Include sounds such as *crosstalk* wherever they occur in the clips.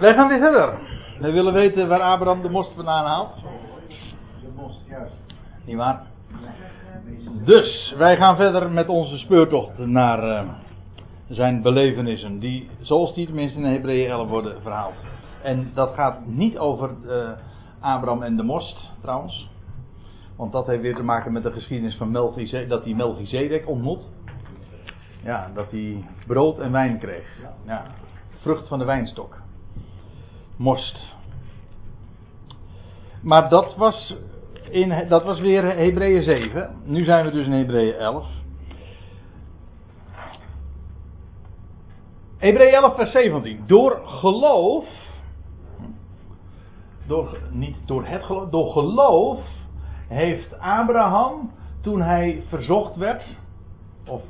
Wij gaan weer verder. We willen weten waar Abraham de most vandaan haalt. De most, juist. Niet waar? Dus, wij gaan verder met onze speurtocht naar uh, zijn belevenissen. Die, zoals die tenminste in Hebreeën 11 worden verhaald. En dat gaat niet over uh, Abraham en de most, trouwens. Want dat heeft weer te maken met de geschiedenis van Melchizedek, dat hij Melchizedek ontmoet. Ja, dat hij brood en wijn kreeg. Ja, vrucht van de wijnstok. Most. Maar dat was, in, dat was weer Hebreeën 7. Nu zijn we dus in Hebreeën 11. Hebreeën 11 vers 17. Door geloof, door, niet door het geloof, door geloof heeft Abraham toen hij verzocht werd, of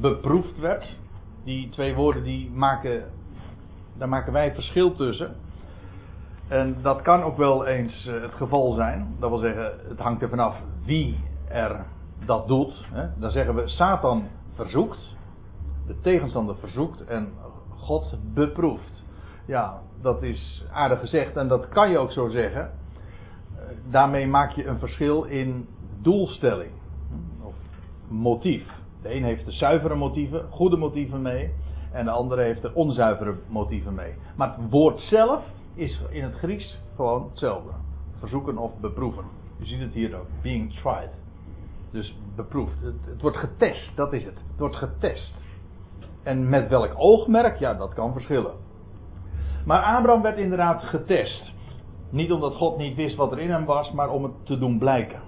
beproefd werd, die twee woorden die maken, daar maken wij verschil tussen. En dat kan ook wel eens eh, het geval zijn. Dat wil zeggen, het hangt er vanaf wie er dat doet. Dan zeggen we, Satan verzoekt, de tegenstander verzoekt en God beproeft. Ja, dat is aardig gezegd en dat kan je ook zo zeggen. Eh, daarmee maak je een verschil in doelstelling of motief. De een heeft de zuivere motieven, goede motieven mee, en de andere heeft de onzuivere motieven mee. Maar het woord zelf is in het Grieks gewoon hetzelfde. Verzoeken of beproeven. Je ziet het hier ook. Being tried. Dus beproefd. Het, het, wordt getest, dat is het. Het wordt getest. En met welk oogmerk? Ja, dat kan verschillen. Maar Abraham werd inderdaad getest. Niet omdat God niet wist wat er in hem was, maar om het te doen blijken.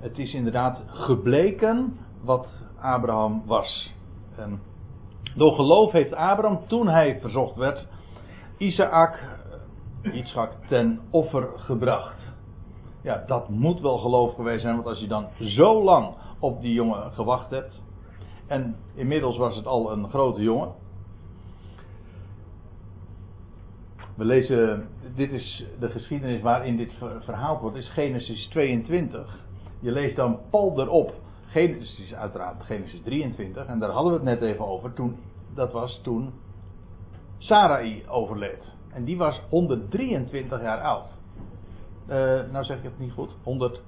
Het is inderdaad gebleken wat Abraham was. En door geloof heeft Abraham, toen hij verzocht werd, Isaac, Isaac ten offer gebracht. Ja, dat moet wel geloof geweest zijn, want als je dan zo lang op die jongen gewacht hebt. En inmiddels was het al een grote jongen. We lezen, dit is de geschiedenis waarin dit verhaald wordt, is Genesis 22. Je leest dan pal erop Genesis uiteraard Genesis 23. En daar hadden we het net even over. Toen, dat was toen Sarai overleed. En die was 123 jaar oud. Uh, nou zeg ik het niet goed. 100,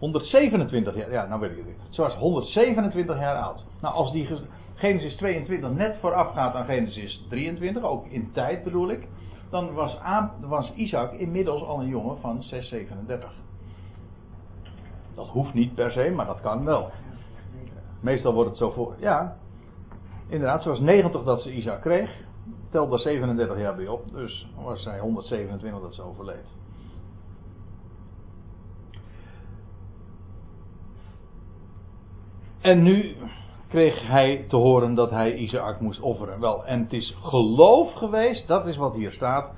127 jaar. Ja, nou weet ik het niet. Ze was 127 jaar oud. Nou, als die Genesis 22 net vooraf gaat aan Genesis 23, ook in tijd bedoel ik. Dan was, was Isaac inmiddels al een jongen van 637. Dat hoeft niet per se, maar dat kan wel. Meestal wordt het zo voor. Ja, inderdaad, zoals 90 dat ze Isaac kreeg, telde 37 jaar bij op. Dus was zij 127 dat ze overleed. En nu kreeg hij te horen dat hij Isaac moest offeren. Wel, en het is geloof geweest, dat is wat hier staat,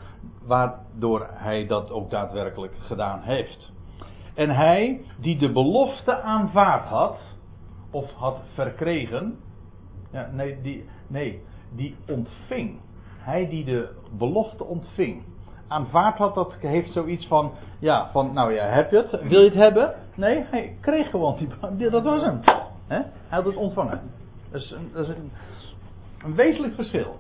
waardoor hij dat ook daadwerkelijk gedaan heeft. En hij die de belofte aanvaard had, of had verkregen, ja, nee, die, nee, die ontving. Hij die de belofte ontving. Aanvaard had, dat heeft zoiets van, ja, van, nou ja, heb je het? Wil je het hebben? Nee, hij kreeg gewoon die, dat was hem. Hij had het ontvangen. Dat is, een, is een, wezenlijk verschil.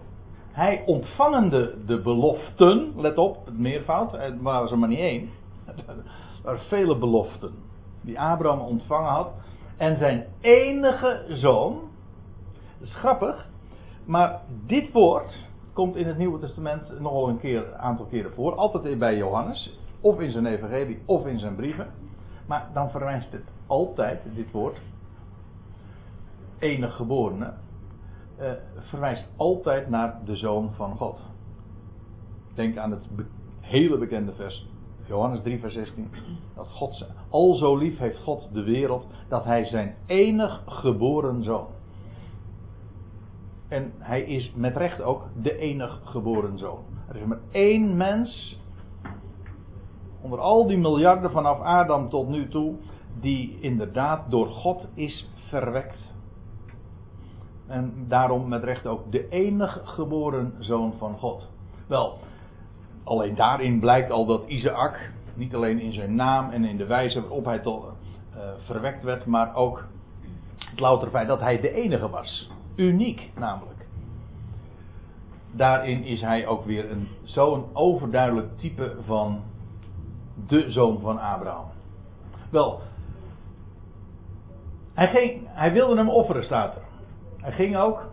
Hij ontvangende de beloften, let op, het meervoud, het waren ze maar niet één waren vele beloften die Abraham ontvangen had. En zijn enige zoon. Dat is grappig. Maar dit woord komt in het Nieuwe Testament nogal een keer, aantal keren voor. Altijd bij Johannes. Of in zijn evangelie of in zijn brieven. Maar dan verwijst het altijd, dit woord. Enig geborene. Uh, verwijst altijd naar de zoon van God. Denk aan het hele bekende vers Johannes 3, vers 16. Dat God al zo lief heeft God de wereld dat hij zijn enig geboren zoon. En hij is met recht ook de enig geboren zoon. Er is maar één mens onder al die miljarden vanaf Adam tot nu toe die inderdaad door God is verwekt. En daarom met recht ook de enig geboren zoon van God. Wel, alleen daarin blijkt al dat Isaac, niet alleen in zijn naam en in de wijze waarop hij tot, uh, verwekt werd, maar ook Het louter feit dat hij de enige was. Uniek namelijk. Daarin is hij ook weer een, zo'n overduidelijk type van de zoon van Abraham. Wel, hij, ging, hij wilde hem offeren, staat er. Hij ging ook.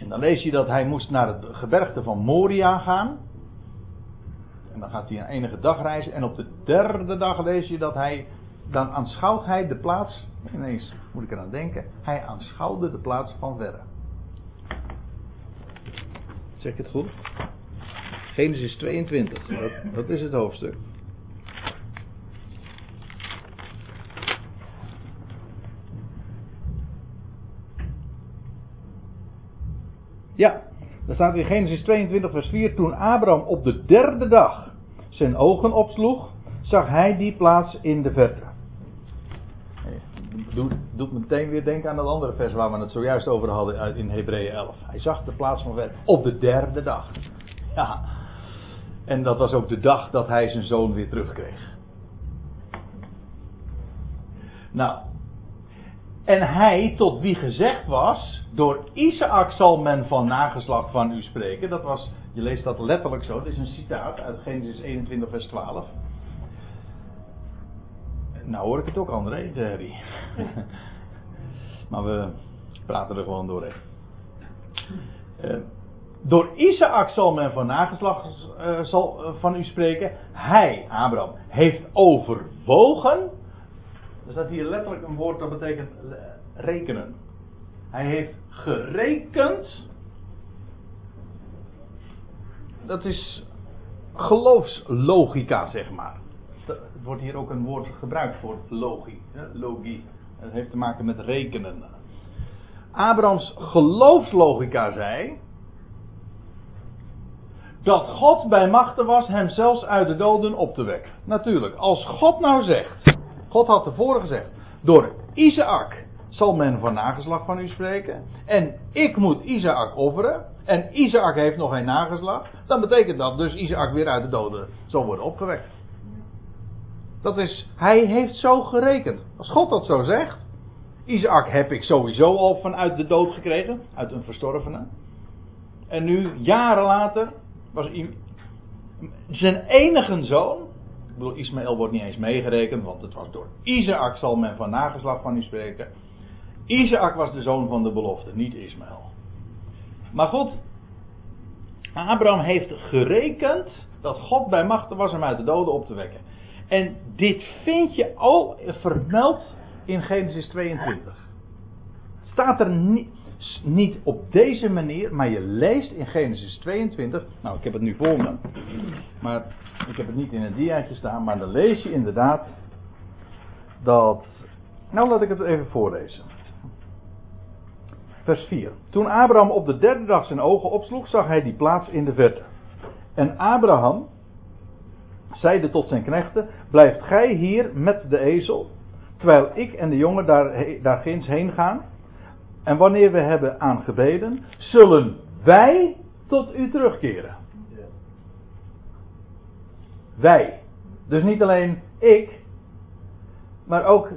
En dan lees je dat hij moest naar het gebergte van Moria gaan. En dan gaat hij een enige dag reizen. En op de derde dag lees je dat hij. Dan aanschouwt hij de plaats. Ineens moet ik eraan denken. Hij aanschouwde de plaats van verre. Zeg ik het goed? Genesis 22. Dat, dat is het hoofdstuk. Ja, daar staat in Genesis 22, vers 4. Toen Abraham op de derde dag zijn ogen opsloeg, zag hij die plaats in de verte. Doet, doet meteen weer denken aan dat andere vers waar we het zojuist over hadden in Hebreeën 11. Hij zag de plaats van ver op de derde dag. Ja. En dat was ook de dag dat hij zijn zoon weer terugkreeg. Nou, en hij, tot wie gezegd was, door Isaac zal men van nageslacht van u spreken. Dat was, je leest dat letterlijk zo, dat is een citaat uit Genesis 21 vers 12. Nou hoor ik het ook André, de *laughs* maar we praten er gewoon doorheen. Uh, door Isaac zal men van nageslacht uh, zal, uh, van u spreken. Hij, Abraham, heeft overwogen er staat hier letterlijk een woord dat betekent rekenen. Hij heeft gerekend. Dat is geloofslogica, zeg maar. Het wordt hier ook een woord gebruikt voor logie. Logie. Dat heeft te maken met rekenen. Abrahams geloofslogica zei. Dat God bij machten was hem zelfs uit de doden op te wekken. Natuurlijk, als God nou zegt. God had tevoren gezegd: Door Isaac zal men van nageslag van u spreken. En ik moet Isaac offeren. En Isaac heeft nog geen nageslag. Dan betekent dat dus Isaac weer uit de doden zal worden opgewekt. Dat is, hij heeft zo gerekend. Als God dat zo zegt. Isaac heb ik sowieso al vanuit de dood gekregen. Uit een verstorvene. En nu, jaren later, was zijn enige zoon bedoel, Ismaël wordt niet eens meegerekend, want het was door Isaac zal men van nageslag van u spreken. Isaac was de zoon van de belofte, niet Ismaël. Maar God, Abraham heeft gerekend dat God bij machten was hem uit de doden op te wekken. En dit vind je al vermeld in Genesis 22. Staat er niet, niet op deze manier, maar je leest in Genesis 22. Nou, ik heb het nu voor me. Maar ik heb het niet in een diaatje staan, maar dan lees je inderdaad dat. Nou, laat ik het even voorlezen. Vers 4. Toen Abraham op de derde dag zijn ogen opsloeg, zag hij die plaats in de verte. En Abraham zeide tot zijn knechten: Blijft gij hier met de ezel, terwijl ik en de jongen daar, daar ginds heen gaan. En wanneer we hebben aangebeden, zullen wij tot u terugkeren. Wij. Dus niet alleen ik, maar ook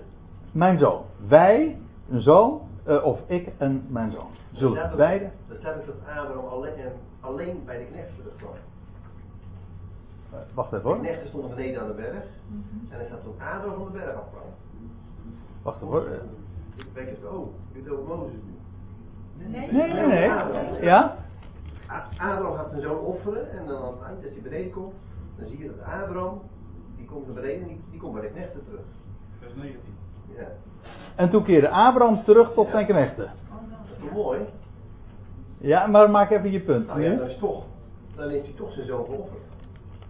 mijn zoon. Wij, een zoon, uh, of ik en mijn zoon. Zullen dat beide. Dat staat ook dat Abraham alleen, alleen bij de knechten terugkwam. Uh, wacht even hoor. De knechten stonden beneden aan de berg. Mm -hmm. En er staat toen Abraham van de berg afkwam. Wacht even hoor. Ik denk het, oh, over Mozes nu. Nee, nee, nee. Ja? Abraham gaat zijn zoon offeren en dan aan het eind, als hij beneden komt, dan zie je dat Abraham, die komt naar beneden, die, die komt bij de knechten terug. Vers 19. Ja. En toen keerde Abraham terug tot Ja. zijn knechten. Dat is toch mooi? Ja, maar maak even je punt. Nou ja, dan is toch, dan heeft hij toch zijn zoon geofferd.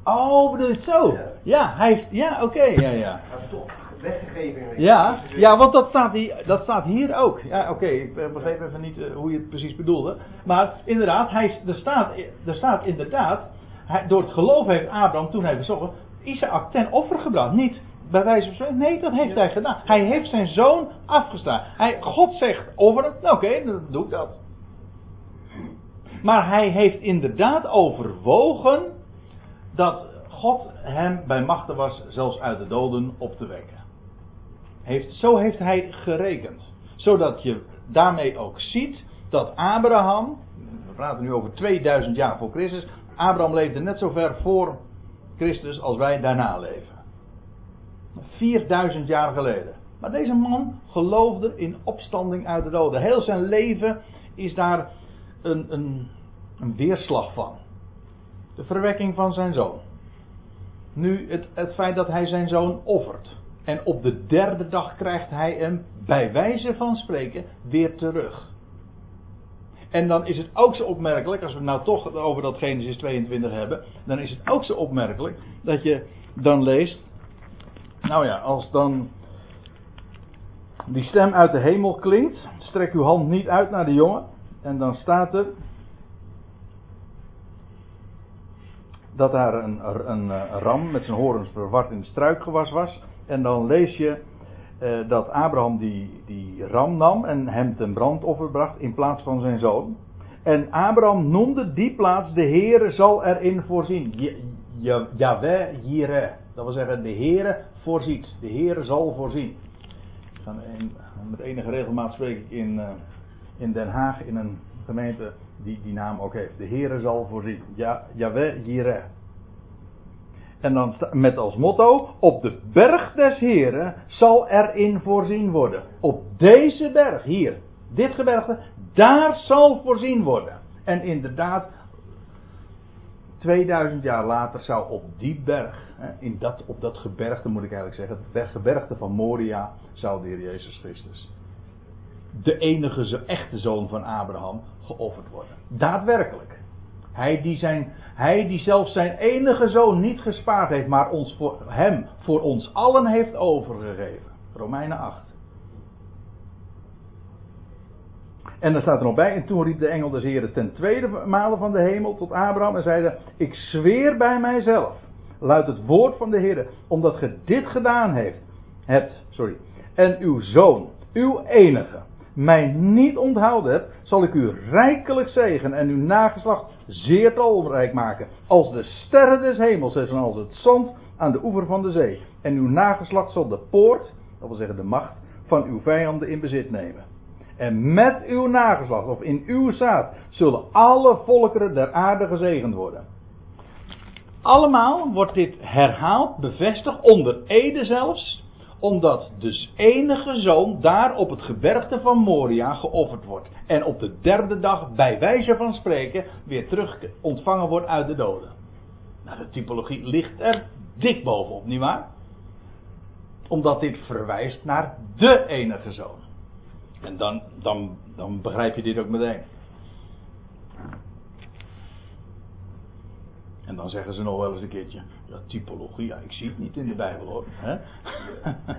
Oh, bedoel je het zo? Ja. Ja, hij heeft. Ja, oké, ja, ja. Hij heeft toch weggegeven. Ja, ja, want dat staat, hier, dat staat hier ook. Ja, oké, ik eh, begreep even niet eh, hoe je het precies bedoelde. Maar inderdaad, hij, er, staat, er staat inderdaad, hij, door het geloof heeft Abraham toen hij bezocht, Isaac ten offer gebracht. Niet bij wijze van spreken, nee, dat heeft hij gedaan. Hij heeft zijn zoon afgestaan. Hij, God zegt offeren, nou oké, dan doe ik dat. Maar hij heeft inderdaad overwogen dat God hem bij machten was zelfs uit de doden op te wekken. Heeft, zo heeft hij gerekend. Zodat je daarmee ook ziet dat Abraham, we praten nu over 2000 jaar voor Christus, Abraham leefde net zo ver voor Christus als wij daarna leven. 4000 jaar geleden. Maar deze man geloofde in opstanding uit de doden. Heel zijn leven is daar een, een, een weerslag van. De verwekking van zijn zoon. Nu het, het feit dat hij zijn zoon offert. En op de derde dag krijgt hij hem, bij wijze van spreken, weer terug. En dan is het ook zo opmerkelijk, als we het nou toch over dat Genesis 22 hebben, dan is het ook zo opmerkelijk dat je dan leest, nou ja, als dan die stem uit de hemel klinkt, strek uw hand niet uit naar de jongen, en dan staat er dat daar een, een, een ram met zijn horens verward in het struikgewas was. En dan lees je eh, dat Abraham die, die ram nam en hem ten brandoffer bracht in plaats van zijn zoon. En Abraham noemde die plaats, de Heere zal erin voorzien. Yahweh Jireh. Dat wil zeggen, de Heere voorziet. De Heere zal voorzien. Met enige regelmaat spreek ik in, uh, in Den Haag in een gemeente die die naam ook heeft. De Heere zal voorzien. Ja, Yahweh Jireh. En dan met als motto: Op de berg des Heren zal erin voorzien worden. Op deze berg, hier, dit gebergte, daar zal voorzien worden. En inderdaad, 2000 jaar later zou op die berg, in dat, op dat gebergte moet ik eigenlijk zeggen, het gebergte van Moria, zou de Heer Jezus Christus, de enige echte zoon van Abraham, geofferd worden. Daadwerkelijk. Hij die, zijn, hij die zelfs zijn enige zoon niet gespaard heeft, maar ons voor, hem voor ons allen heeft overgegeven. Romeinen 8. En dan staat er nog bij, en toen riep de engel des Heren ten tweede male van de hemel tot Abraham en zeide, ik zweer bij mijzelf, luidt het woord van de Heer, omdat ge dit gedaan heeft, hebt, sorry, en uw zoon, uw enige, mij niet onthouden hebt, zal ik u rijkelijk zegen en uw nageslacht zeer talrijk maken. Als de sterren des hemels en als het zand aan de oever van de zee. En uw nageslacht zal de poort, dat wil zeggen de macht, van uw vijanden in bezit nemen. En met uw nageslacht, of in uw zaad, zullen alle volkeren der aarde gezegend worden. Allemaal wordt dit herhaald, bevestigd, onder Ede zelfs, omdat dus enige zoon daar op het gebergte van Moria geofferd wordt. En op de derde dag, bij wijze van spreken, weer terug ontvangen wordt uit de doden. Nou, de typologie ligt er dik bovenop, nietwaar? Omdat dit verwijst naar de enige zoon. En dan, dan, dan begrijp je dit ook meteen. En dan zeggen ze nog wel eens een keertje, ja, typologie, ja, ik zie het niet in de Bijbel hoor. Hè?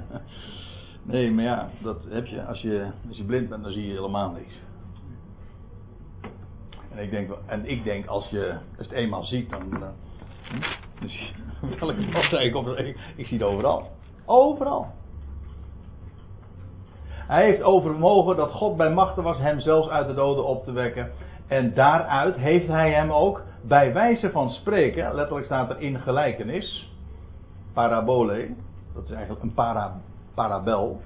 *laughs* nee, maar ja, dat heb je. Als, je. als je blind bent, dan zie je helemaal niks. En ik denk, en ik denk als je als het eenmaal ziet, dan. Uh, dus, *laughs* welke ik, ik zie het overal. Overal. Hij heeft overmogen dat God bij machten was hem zelfs uit de doden op te wekken. En daaruit heeft hij hem ook bij wijze van spreken, letterlijk staat er in gelijkenis, parabole, dat is eigenlijk een para, parabel.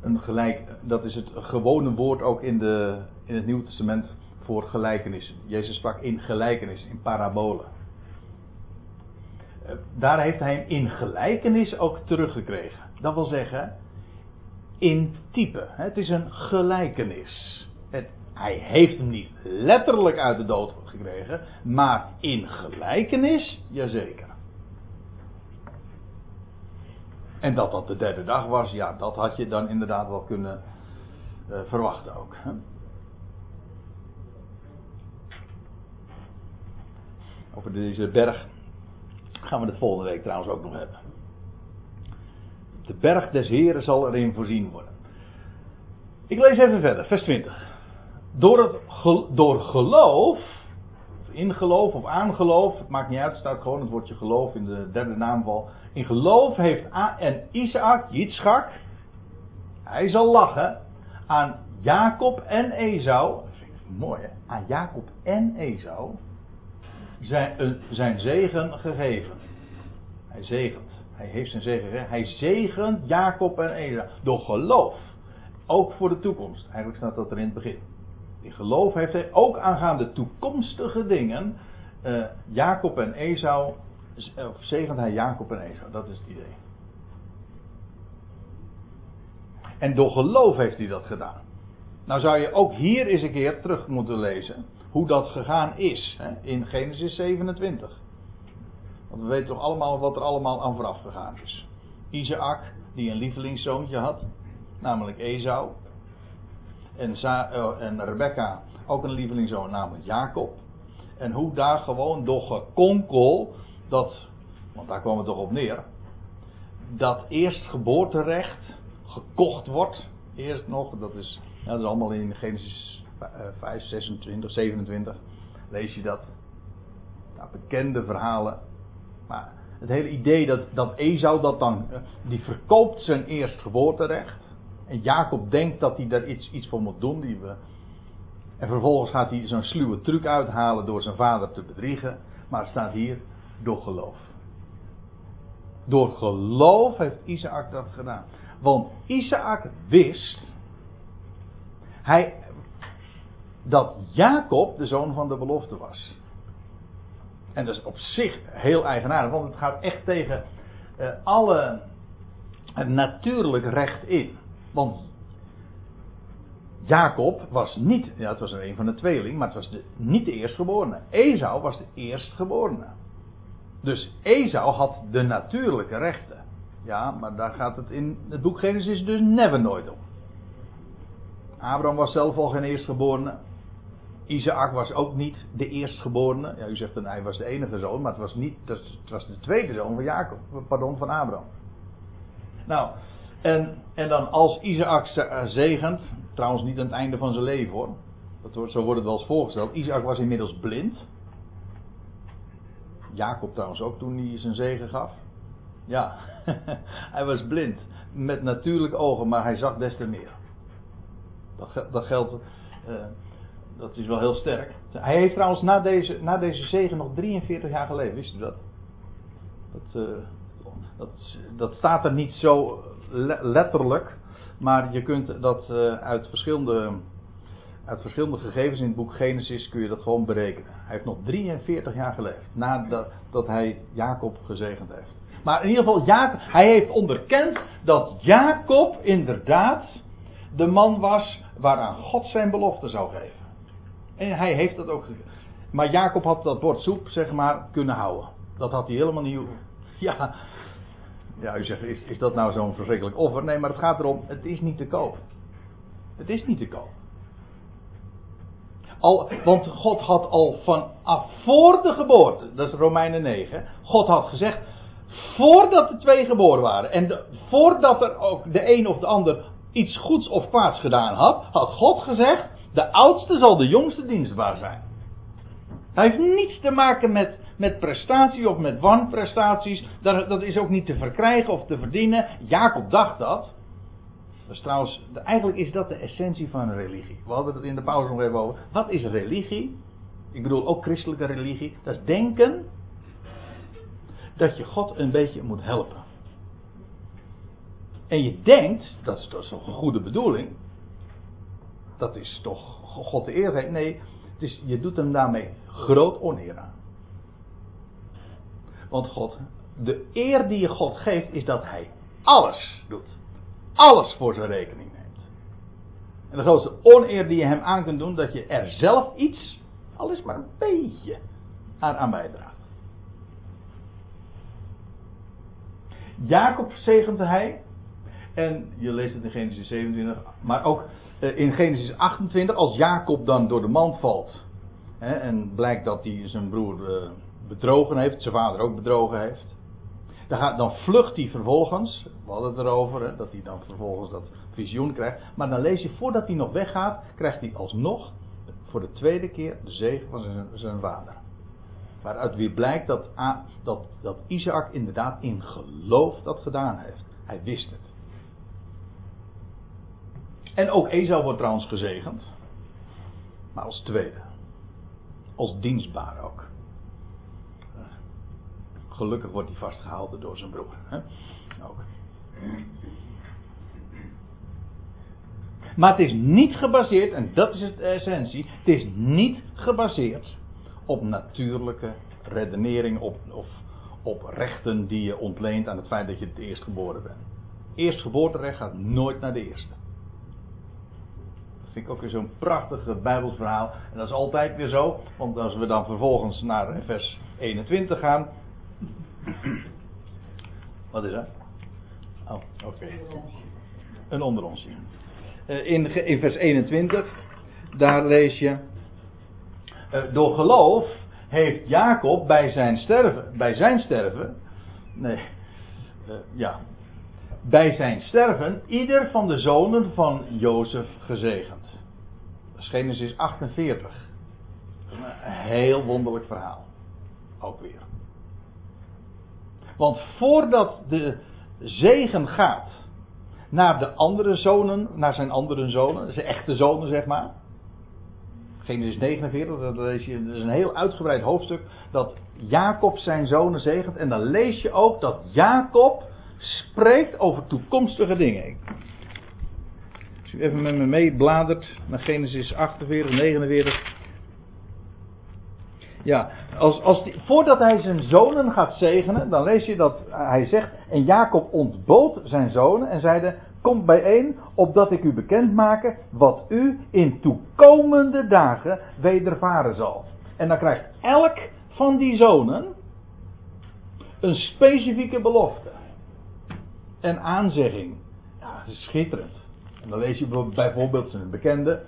Een gelijk, dat is het gewone woord ook in, de, in het Nieuwe Testament voor gelijkenis. Jezus sprak in gelijkenis, in parabole. Eh, daar heeft hij hem in gelijkenis ook teruggekregen. Dat wil zeggen, in type. Het is een gelijkenis. Het, hij heeft hem niet letterlijk uit de dood gekregen, maar in gelijkenis, jazeker. En dat dat de derde dag was, ja, dat had je dan inderdaad wel kunnen uh, verwachten ook. Hè? Over deze berg gaan we het volgende week trouwens ook nog hebben. De berg des Heren zal erin voorzien worden. Ik lees even verder, vers 20. Door, het, door geloof, of in geloof of aangeloof, het maakt niet uit, het staat gewoon het woordje geloof in de derde naamval. In geloof heeft A en Isaac, Yitzchak, hij zal lachen, aan Jacob en Esau, dat vind ik mooi hè, aan Jacob en Esau, zijn, zijn zegen gegeven. Hij zegent. Hij heeft zijn zegen gegeven. Hij zegent Jacob en Esau. Door geloof. Ook voor de toekomst. Eigenlijk staat dat er in het begin. In geloof heeft hij ook aangaande toekomstige dingen. eh, Jacob en Esau. Of zegent hij Jacob en Esau. Dat is het idee. En door geloof heeft hij dat gedaan. Nou zou je ook hier eens een keer terug moeten lezen. Hoe dat gegaan is. Hè, in Genesis 27. Want we weten toch allemaal wat er allemaal aan vooraf gegaan is. Isaac, die een lievelingszoontje had. Namelijk Esau. En, eh, en Rebecca, ook een lievelingszoon, namelijk Jacob. En hoe daar gewoon door gekonkel, dat, want daar kwam het toch op neer, dat eerstgeboorterecht gekocht wordt. Eerst nog, dat is, dat is allemaal in Genesis eh, 5, 26, 27, lees je dat. Bekende verhalen. Maar het hele idee dat, dat Esau dat dan, eh, die verkoopt zijn eerstgeboorterecht. En Jacob denkt dat hij daar iets, iets voor moet doen. Die we, en vervolgens gaat hij zo'n sluwe truc uithalen door zijn vader te bedriegen. Maar het staat hier door geloof. Door geloof heeft Isaac dat gedaan. Want Isaac wist hij, dat Jacob de zoon van de belofte was. En dat is op zich heel eigenaardig, want het gaat echt tegen eh, alle natuurlijk recht in. Want Jacob was niet, ja, het was een van de tweeling, maar het was niet de eerstgeborene. Esau was de eerstgeborene. Dus Esau had de natuurlijke rechten. Ja, maar daar gaat het in het boek Genesis dus never nooit om. Abraham was zelf al geen eerstgeborene. Isaac was ook niet de eerstgeborene. Ja, u zegt dan hij was de enige zoon, maar het was, niet, het was de tweede zoon van Jacob, pardon, van Abraham. Nou, en, en dan als Isaac zegent, trouwens niet aan het einde van zijn leven hoor. Dat wordt, zo wordt het wel eens voorgesteld. Isaac was inmiddels blind. Jacob trouwens ook toen hij zijn zegen gaf. Ja, *laughs* hij was blind. Met natuurlijke ogen, maar hij zag des te meer. Dat, dat geldt. Uh, dat is wel heel sterk. Hij heeft trouwens na deze, na deze zegen nog 43 jaar geleefd, wist u dat? Dat, uh, dat, dat staat er niet zo letterlijk, maar je kunt dat uh, uit, verschillende, uit verschillende gegevens in het boek Genesis kun je dat gewoon berekenen. Hij heeft nog 43 jaar geleefd nadat dat hij Jacob gezegend heeft. Maar in ieder geval, hij heeft onderkend dat Jacob inderdaad de man was waaraan God zijn belofte zou geven. En hij heeft dat ook. Maar Jacob had dat bord soep, zeg maar, kunnen houden. Dat had hij helemaal niet. Ja, ja u zegt, is, is dat nou zo'n verschrikkelijk offer? Nee, maar het gaat erom, het is niet te koop. Het is niet te koop. Al, want God had al vanaf voor de geboorte, dat is Romeinen 9, God had gezegd, voordat de twee geboren waren en voordat er ook de een of de ander iets goeds of kwaads gedaan had, had God gezegd, de oudste zal de jongste dienstbaar zijn. Hij heeft niets te maken met, met prestatie of met wanprestaties. Dat, dat is ook niet te verkrijgen of te verdienen. Jacob dacht dat. Dat trouwens, eigenlijk is dat de essentie van een religie. We hadden het in de pauze nog even over. Wat is religie? Ik bedoel ook christelijke religie. Dat is denken dat je God een beetje moet helpen. En je denkt, dat is, dat toch een goede bedoeling. Dat is toch God de eer. Nee, het is, je doet hem daarmee groot oneer aan. Want God, de eer die je God geeft, is dat hij alles doet. Alles voor zijn rekening neemt. En de grootste oneer die je hem aan kunt doen, dat je er zelf iets, al is maar een beetje, aan, bijdraagt. Jacob zegende hij. En je leest het in Genesis 27, maar ook in Genesis 28, als Jacob dan door de mand valt. Hè, en blijkt dat hij zijn broer uh, bedrogen heeft, zijn vader ook bedrogen heeft. Dan, gaat, dan vlucht hij vervolgens, we hadden het erover, hè, dat hij dan vervolgens dat visioen krijgt. Maar dan lees je, voordat hij nog weggaat, krijgt hij alsnog voor de tweede keer de zegen van zijn, zijn vader. Waaruit weer blijkt dat, dat, dat Isaac inderdaad in geloof dat gedaan heeft. Hij wist het. En ook Esau wordt trouwens gezegend. Maar als tweede. Als dienstbaar ook. Gelukkig wordt hij vastgehouden door zijn broer. Hè? Ook. Maar het is niet gebaseerd, en dat is het essentie, het is niet gebaseerd op natuurlijke redenering op, of op rechten die je ontleent aan het feit dat je het eerst geboren bent. Eerstgeboorterecht gaat nooit naar de eerste. Dat vind ik ook weer zo'n prachtig Bijbels verhaal. En dat is altijd weer zo, want als we dan vervolgens naar vers 21 gaan. *clears throat* Wat is dat? Oh, oké. Een onderonsje. Uh, in, in vers 21, daar lees je. Uh, door geloof heeft Jacob bij zijn sterven, bij zijn sterven, nee, uh, ja, bij zijn sterven ieder van de zonen van Jozef gezegend. Dat is Genesis 48. Een heel wonderlijk verhaal. Ook weer. Want voordat de zegen gaat naar de andere zonen, naar zijn andere zonen, zijn echte zonen zeg maar. Genesis 49, dat, lees je, dat is een heel uitgebreid hoofdstuk, dat Jacob zijn zonen zegent. En dan lees je ook dat Jacob spreekt over toekomstige dingen. Als u even met me meebladert naar Genesis 48, 49. Ja, als, als die, voordat hij zijn zonen gaat zegenen, dan lees je dat hij zegt: En Jacob ontbood zijn zonen en zeide: Kom bijeen, opdat ik u bekend maken wat u in toekomende dagen wedervaren zal. En dan krijgt elk van die zonen een specifieke belofte en aanzegging. Ja, schitterend. En dan lees je bijvoorbeeld een bekende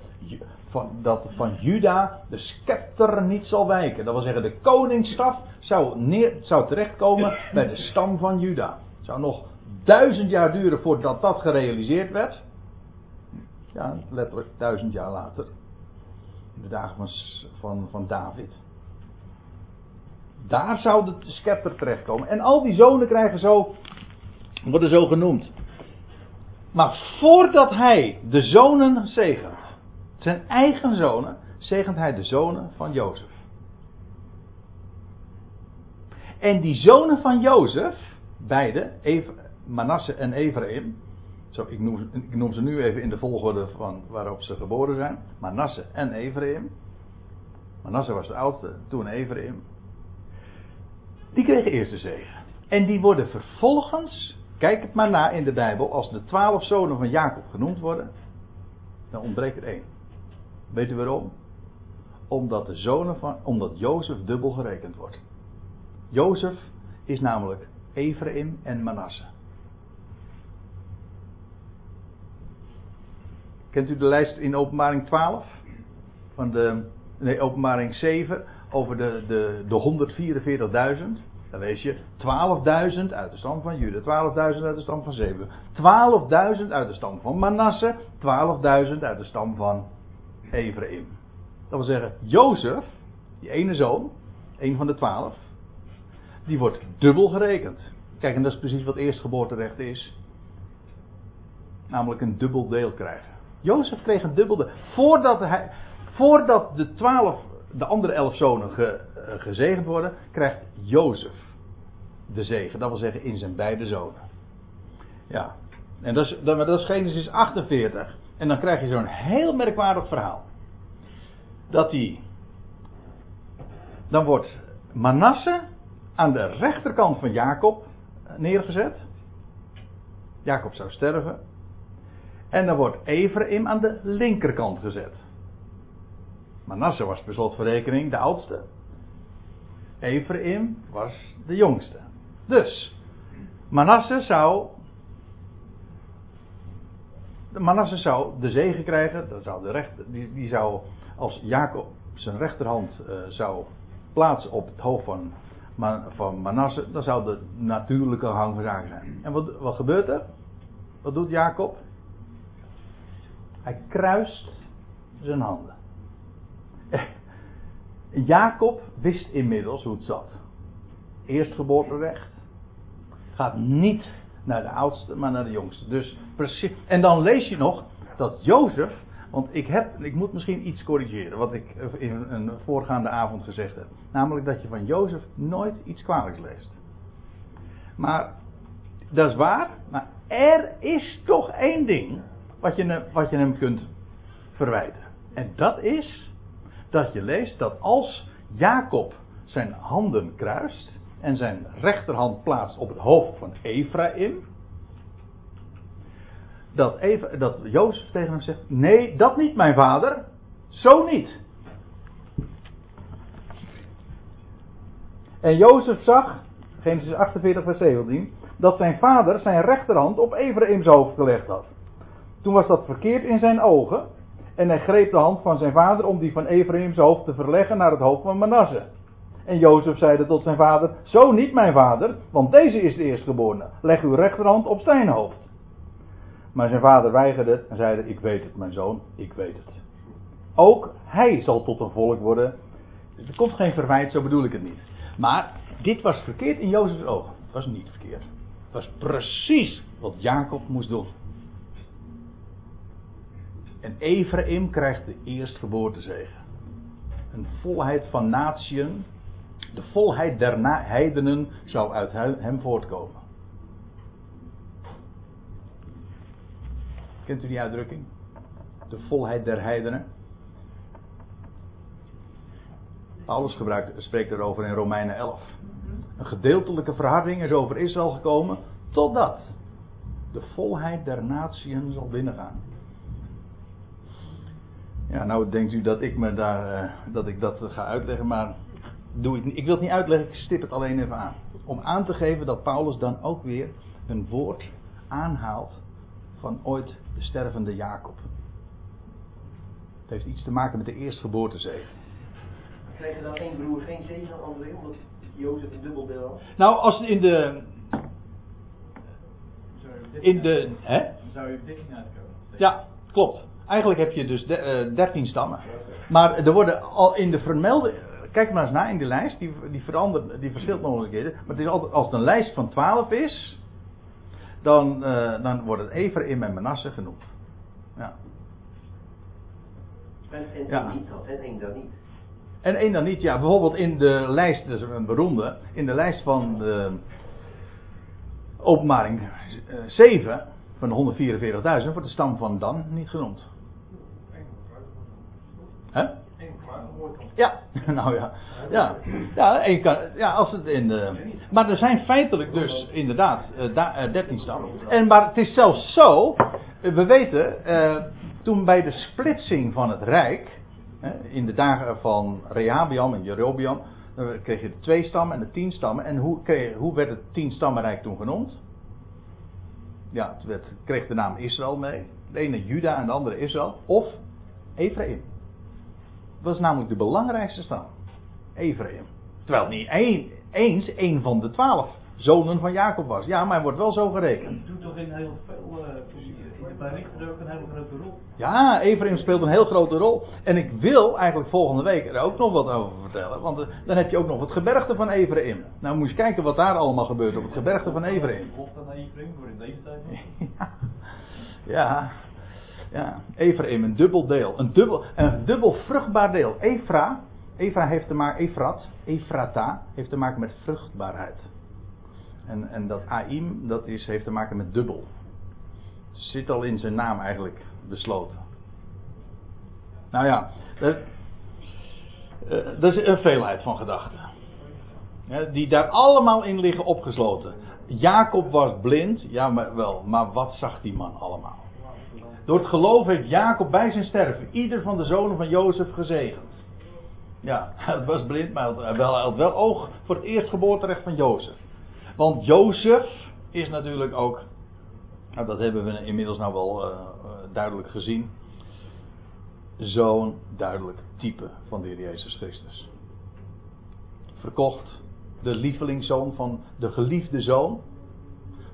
van, dat van Juda de scepter niet zal wijken. Dat wil zeggen, de koningsstaf zou, neer, zou terechtkomen bij de stam van Juda. Het zou nog duizend jaar duren voordat dat gerealiseerd werd. Ja, letterlijk duizend jaar later. In de dagen van, van, van David. Daar zou de scepter terechtkomen. En al die zonen krijgen zo, worden zo genoemd. Maar voordat hij de zonen zegent, zijn eigen zonen, zegent hij de zonen van Jozef. En die zonen van Jozef, beide, Manasse en Ephraim, zo, ik, noem, ze nu even in de volgorde van waarop ze geboren zijn, Manasse en Ephraim. Manasse was de oudste, toen Ephraim. Die kregen eerst de zegen. En die worden vervolgens, kijk het maar na in de Bijbel, als de twaalf zonen van Jacob genoemd worden, dan ontbreekt er één. Weet u waarom? Omdat de zonen van, omdat Jozef dubbel gerekend wordt. Jozef is namelijk Ephraim en Manasse. Kent u de lijst in openbaring 12? Van de, nee, openbaring 7 over de, de, de 144.000. Dan lees je 12.000 uit de stam van Juda, 12.000 uit de stam van Zebulun, 12.000 uit de stam van Manasse, 12.000 uit de stam van Ephraim. Dat wil zeggen, Jozef, die ene zoon, een van de twaalf, die wordt dubbel gerekend. Kijk, en dat is precies wat eerstgeboorterecht is. Namelijk een dubbel deel krijgen. Jozef kreeg een dubbel deel. Voordat, hij, voordat de twaalf, de andere elf zonen eh, gezegend worden, krijgt Jozef de zegen. Dat wil zeggen in zijn beide zonen. Ja, en dat is, dat, dat is Genesis 48. En dan krijg je zo'n heel merkwaardig verhaal. Dat hij. Dan wordt Manasse aan de rechterkant van Jacob neergezet. Jacob zou sterven. En dan wordt Ephraim aan de linkerkant gezet. Manasse was per slotverrekening de oudste. Ephraim was de jongste. Dus, Manasse zou Manasse zou de zegen krijgen. Dat zou de rechter, die, die zou als Jacob zijn rechterhand uh, zou plaatsen op het hoofd van, van Manasse. Dan zou de natuurlijke hang van zaken zijn. En wat, wat gebeurt er? Wat doet Jacob? Hij kruist zijn handen. *laughs* Jacob wist inmiddels hoe het zat. Eerstgeboorterecht gaat niet naar de oudste, maar naar de jongste. Dus precies. En dan lees je nog dat Jozef, want ik, heb, ik moet misschien iets corrigeren wat ik in een voorgaande avond gezegd heb. Namelijk dat je van Jozef nooit iets kwalijks leest. Maar dat is waar. Maar er is toch één ding wat je, wat je hem kunt verwijten. En dat is dat je leest dat als Jacob zijn handen kruist en zijn rechterhand plaatst op het hoofd van Ephraim, dat, Eva, dat Jozef tegen hem zegt: Nee, dat niet, mijn vader. Zo niet. En Jozef zag, Genesis 48, vers 17, dat zijn vader zijn rechterhand op Ephraim's hoofd gelegd had. Toen was dat verkeerd in zijn ogen. En hij greep de hand van zijn vader om die van Ephraim's hoofd te verleggen naar het hoofd van Manasse. En Jozef zeide tot zijn vader: Zo niet, mijn vader, want deze is de eerstgeborene. Leg uw rechterhand op zijn hoofd. Maar zijn vader weigerde en zeide: Ik weet het, mijn zoon, ik weet het. Ook hij zal tot een volk worden. Er komt geen verwijt, zo bedoel ik het niet. Maar dit was verkeerd in Jozefs ogen. Het was niet verkeerd. Het was precies wat Jacob moest doen. En Ephraim krijgt de eerstgeboortezegen. Een volheid van natieën. De volheid der heidenen zal uit hem voortkomen. Kent u die uitdrukking? De volheid der heidenen. Paulus gebruikt, spreekt erover in Romeinen 11. Een gedeeltelijke verharding is over Israël gekomen totdat de volheid der natieën zal binnengaan. Ja, nou denkt u dat ik me daar, eh, dat ik dat ga uitleggen, maar doe ik, niet. ik wil het niet uitleggen, ik stip het alleen even aan. Om aan te geven dat Paulus dan ook weer een woord aanhaalt van ooit de stervende Jacob. Het heeft iets te maken met de eerstgeboortezegen. Kreeg er dan één broer geen zegen aan André, omdat Jozef een dubbeldeel had? Nou, als in de. Zou je op 13 In de. Hè? Zou je op 13 uitkomen? Ja, klopt. Eigenlijk heb je dus eh, 13 stammen. Maar er worden al in de vermelde. Kijk maar eens na in de lijst, die, die, verandert, die verschilt mogelijkheden. Maar het is altijd, als het een lijst van 12 is, dan, eh, dan wordt het Ephraim en Manasse genoemd. Ja. En, Ja. één niet had, en één dan niet. En één dan niet, ja, bijvoorbeeld in de lijst, dat is een beroemde, in de lijst van de openbaring eh, 7 van de 144.000 wordt de stam van Dan niet genoemd. Hè? Ja, *laughs* nou ja. Ja, ja, één kan, ja als het in de. Maar er zijn feitelijk dus inderdaad eh, da- eh, 13 stammen. En, maar het is zelfs zo, eh, we weten, eh, toen bij de splitsing van het Rijk, hè, in de dagen van Rehabiam en Jerobiam, kreeg je de twee stammen en de tien stammen. En hoe, kreeg, hoe werd het tien stammenrijk toen genoemd? Ja, het werd, kreeg de naam Israël mee. De ene Juda en de andere Israël. Of Ephraim. Dat is namelijk de belangrijkste stam. Ephraim. Terwijl het niet één, eens één van de twaalf zonen van Jacob was. Ja, maar hij wordt wel zo gerekend. doet toch in heel veel, uh, in de berichten ook een hele grote rol. Ja, Ephraim speelt een heel grote rol. En ik wil eigenlijk volgende week er ook nog wat over vertellen. Want eh, dan heb je ook nog het gebergte van Ephraim. Nou moet je kijken wat daar allemaal gebeurt op het gebergte van Ephraim. Of naar Ephraim voor in deze tijd? *laughs* Ja, ja. Ephraim, een dubbel deel. Een dubbel, een dubbel vruchtbaar deel. Efra, Efra heeft te maken, Efrat, Efrata, heeft te maken met vruchtbaarheid. En, en dat Aim, dat is, heeft te maken met dubbel. Zit al in zijn naam eigenlijk besloten. Nou ja, dat, eh, dat is een veelheid van gedachten. Die daar allemaal in liggen opgesloten. Jacob was blind, ja maar wel, maar wat zag die man allemaal? Door het geloof heeft Jacob bij zijn sterven ieder van de zonen van Jozef gezegend. Ja, *laughs* hij was blind, maar hij had wel, oog voor het eerstgeboorterecht van Jozef. Want Jozef is natuurlijk ook, nou dat hebben we inmiddels nou wel uh, uh, duidelijk gezien, zo'n duidelijk type van de Heer Jezus Christus. Verkocht, de lievelingszoon van de geliefde zoon,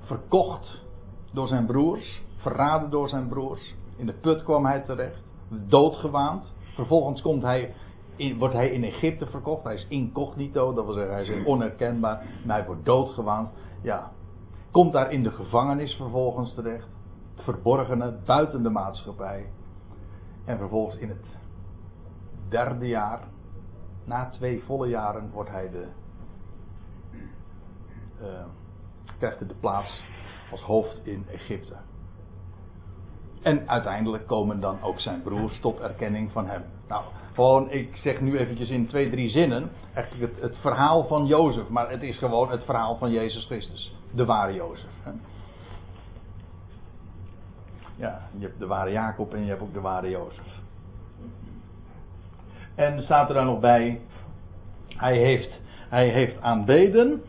verkocht door zijn broers, verraden door zijn broers. In de put kwam hij terecht, doodgewaand. Vervolgens komt hij in, wordt hij in Egypte verkocht. Hij is incognito, dat wil zeggen hij is onherkenbaar. Maar hij wordt doodgewaand. Ja. Komt daar in de gevangenis vervolgens terecht. Het verborgene, buiten de maatschappij. En vervolgens in het derde jaar, na twee volle jaren, wordt hij de uh, krijgt hij de plaats als hoofd in Egypte. En uiteindelijk komen dan ook zijn broers tot erkenning van hem. Nou, gewoon, ik zeg nu eventjes in twee, drie zinnen, eigenlijk het, het verhaal van Jozef, maar het is gewoon het verhaal van Jezus Christus, de ware Jozef. Hè. Ja, je hebt de ware Jacob en je hebt ook de ware Jozef. En staat er dan nog bij, hij heeft, hij heeft aanbeden,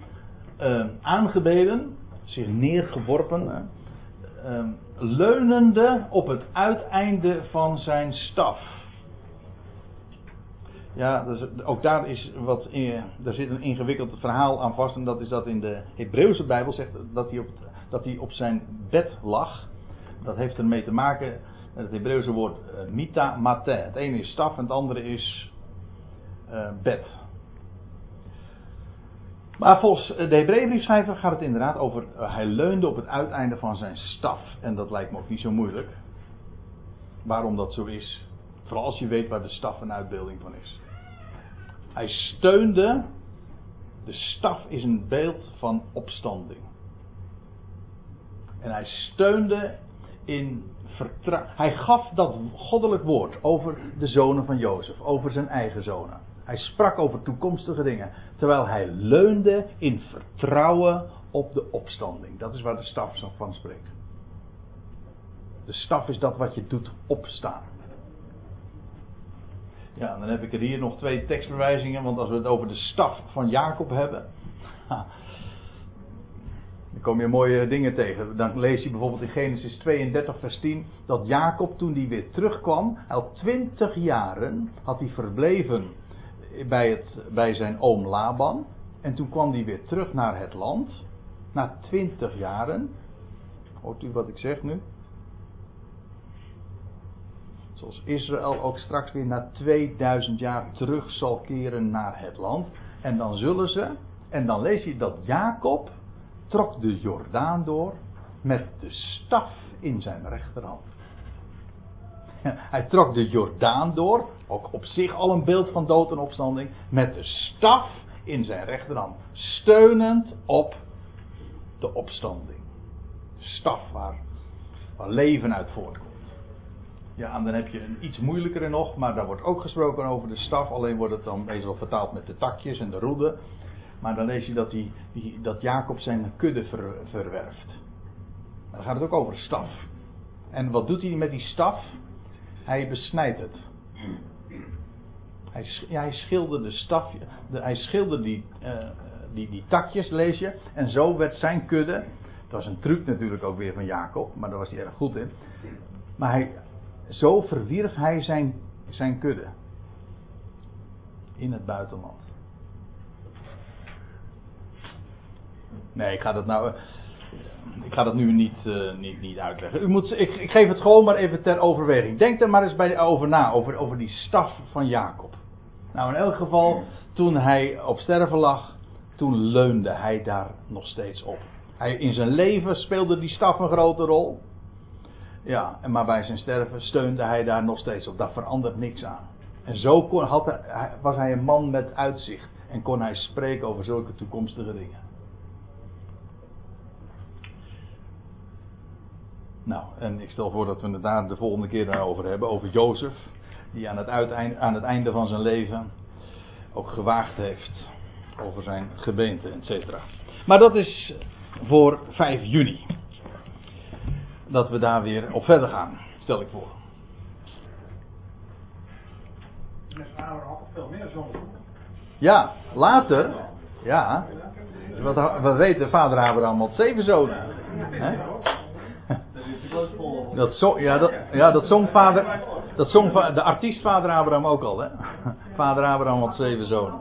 uh, aangebeden, zich neergeworpen, uh, leunende op het uiteinde van zijn staf. Ja, dus ook daar is wat in, daar zit een ingewikkeld verhaal aan vast. En dat is dat in de Hebreeuwse Bijbel zegt dat hij op, dat hij op zijn bed lag. Dat heeft ermee te maken met het Hebreeuwse woord uh, mita mate. Het ene is staf en het andere is uh, bed. Maar volgens de Hebreeënbriefschrijver gaat het inderdaad over. Uh, hij leunde op het uiteinde van zijn staf. En dat lijkt me ook niet zo moeilijk. Waarom dat zo is. Vooral als je weet waar de staf een uitbeelding van is. Hij steunde. De staf is een beeld van opstanding. En hij steunde in vertrouwen. Hij gaf dat goddelijk woord over de zonen van Jozef, over zijn eigen zonen. Hij sprak over toekomstige dingen, terwijl hij leunde in vertrouwen op de opstanding. Dat is waar de staf van spreekt. De staf is dat wat je doet opstaan. Ja, dan heb ik er hier nog twee tekstverwijzingen, want als we het over de staf van Jacob hebben. *laughs* Dan kom je mooie dingen tegen. Dan lees je bijvoorbeeld in Genesis 32, vers 10. Dat Jacob toen hij weer terugkwam. Al twintig jaren had hij verbleven bij, het, bij zijn oom Laban. En toen kwam hij weer terug naar het land. Na twintig jaren. Hoort u wat ik zeg nu? Zoals Israël ook straks weer na 2000 jaar terug zal keren naar het land. En dan zullen ze. En dan lees je dat Jacob trok de Jordaan door met de staf in zijn rechterhand. *laughs* Hij trok de Jordaan door, ook op zich al een beeld van dood en opstanding, met de staf in zijn rechterhand, steunend op de opstanding. Staf waar, waar leven uit voortkomt. Ja, en dan heb je een iets moeilijkere nog, maar daar wordt ook gesproken over de staf, alleen wordt het dan meestal vertaald met de takjes en de roeden. Maar dan lees je dat, die, die, dat Jacob zijn kudde ver, verwerft. Dan gaat het ook over staf. En wat doet hij met die staf? Hij besnijdt het. Hij, hij schilderde de staf. De, hij schilderde die, uh, die, die takjes, lees je. En zo werd zijn kudde. Dat was een truc natuurlijk ook weer van Jacob, maar daar was hij erg goed in. Maar hij, zo verwierf hij zijn, zijn kudde. In het buitenland. Nee, ik ga dat nou. Ik ga dat nu niet, uh, niet, niet uitleggen. U moet, ik, ik, geef het gewoon maar even ter overweging. Denk er maar eens bij, over na, over, over die staf van Jacob. Nou, in elk geval, toen hij op sterven lag, toen leunde hij daar nog steeds op. Hij, in zijn leven speelde die staf een grote rol. Ja, maar bij zijn sterven steunde hij daar nog steeds op. Daar verandert niks aan. En zo kon, had hij, was hij een man met uitzicht. En kon hij spreken over zulke toekomstige dingen. Nou, en ik stel voor dat we het daar de volgende keer daarover hebben. Over Jozef. Die aan het, uiteinde, aan het einde van zijn leven ook gewaagd heeft. Over zijn gebeente, et cetera. Maar dat is voor 5 juni. Dat we daar weer op verder gaan, stel ik voor. veel meer zoons. Ja, later. Ja. Wat we weten, vader Abraham had zeven zonen. Hè? Dat zong, ja, dat, ja, dat zong vader, dat zong de artiest vader Abraham ook al, hè? *laughs* Vader Abraham had zeven zonen.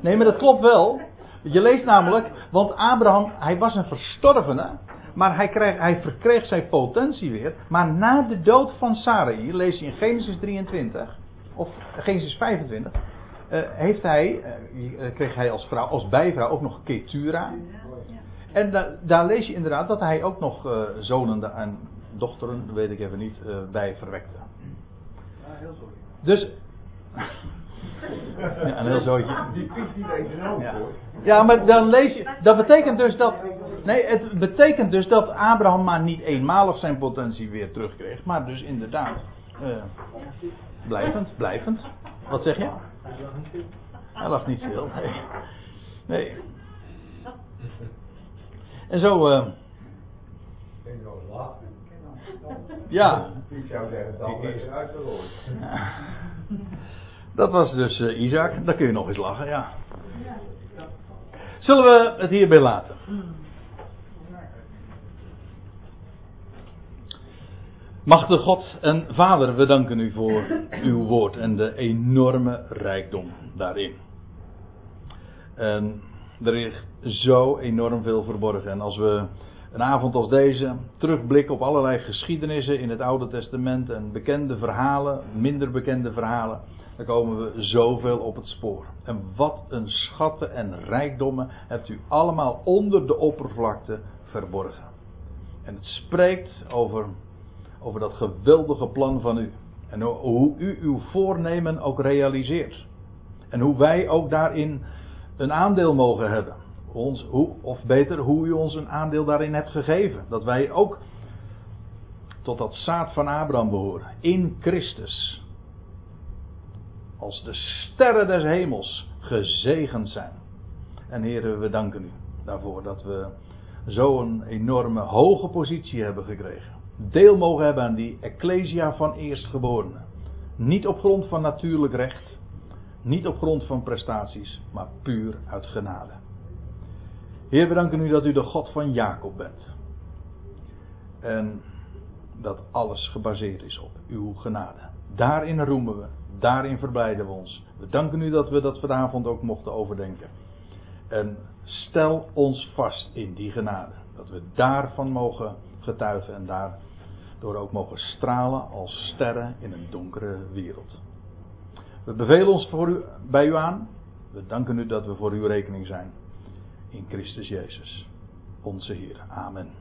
Nee, maar dat klopt wel. Je leest namelijk, want Abraham, hij was een verstorvene, maar hij, kreeg, hij verkreeg zijn potentie weer. Maar na de dood van Sarai, lees je in Genesis 23, of Genesis 25, uh, heeft hij, uh, kreeg hij als, vrouw, als bijvrouw ook nog Ketura. En da, daar lees je inderdaad dat hij ook nog uh, zonen en dochteren, weet ik even niet, uh, bij verwekte. Ja, heel sorry. Dus. *laughs* ja, een heel zootje. Die piet een hoofd Ja. hoor. ja, maar dan lees je. Dat betekent dus dat. Nee, het betekent dus dat Abraham maar niet eenmalig zijn potentie weer terugkreeg, maar dus inderdaad eh, blijvend, blijvend. Wat zeg je? Hij lag niet stil. Nee. nee. En zo. eh, Ik zou lachen. ja, Ik zou zeggen, dat is *laughs* dat was dus eh, Isaac. Daar kun je nog eens lachen, ja. Zullen we het hierbij laten? Machtige God en Vader, we danken u voor uw woord en de enorme rijkdom daarin. En er ligt zo enorm veel verborgen. En als we een avond als deze terugblikken op allerlei geschiedenissen in het Oude Testament en bekende verhalen, minder bekende verhalen, dan komen we zoveel op het spoor. En wat een schatten en rijkdommen hebt u allemaal onder de oppervlakte verborgen. En het spreekt over, over dat geweldige plan van u. En hoe u uw voornemen ook realiseert. En hoe wij ook daarin een aandeel mogen hebben. Ons, hoe, of beter, hoe u ons een aandeel daarin hebt gegeven. Dat wij ook tot dat zaad van Abraham behoren. In Christus. Als de sterren des hemels gezegend zijn. En heren, we danken u daarvoor dat we zo'n enorme hoge positie hebben gekregen. Deel mogen hebben aan die ecclesia van eerstgeborenen. Niet op grond van natuurlijk recht. Niet op grond van prestaties, maar puur uit genade. Heer, we danken u dat u de God van Jacob bent. En dat alles gebaseerd is op uw genade. Daarin roemen we, daarin verblijden we ons. We danken u dat we dat vanavond ook mochten overdenken. En stel ons vast in die genade. Dat we daarvan mogen getuigen en daardoor ook mogen stralen als sterren in een donkere wereld. We bevelen ons voor u, bij u aan. We danken u dat we voor uw rekening zijn. In Christus Jezus, onze Heer. Amen.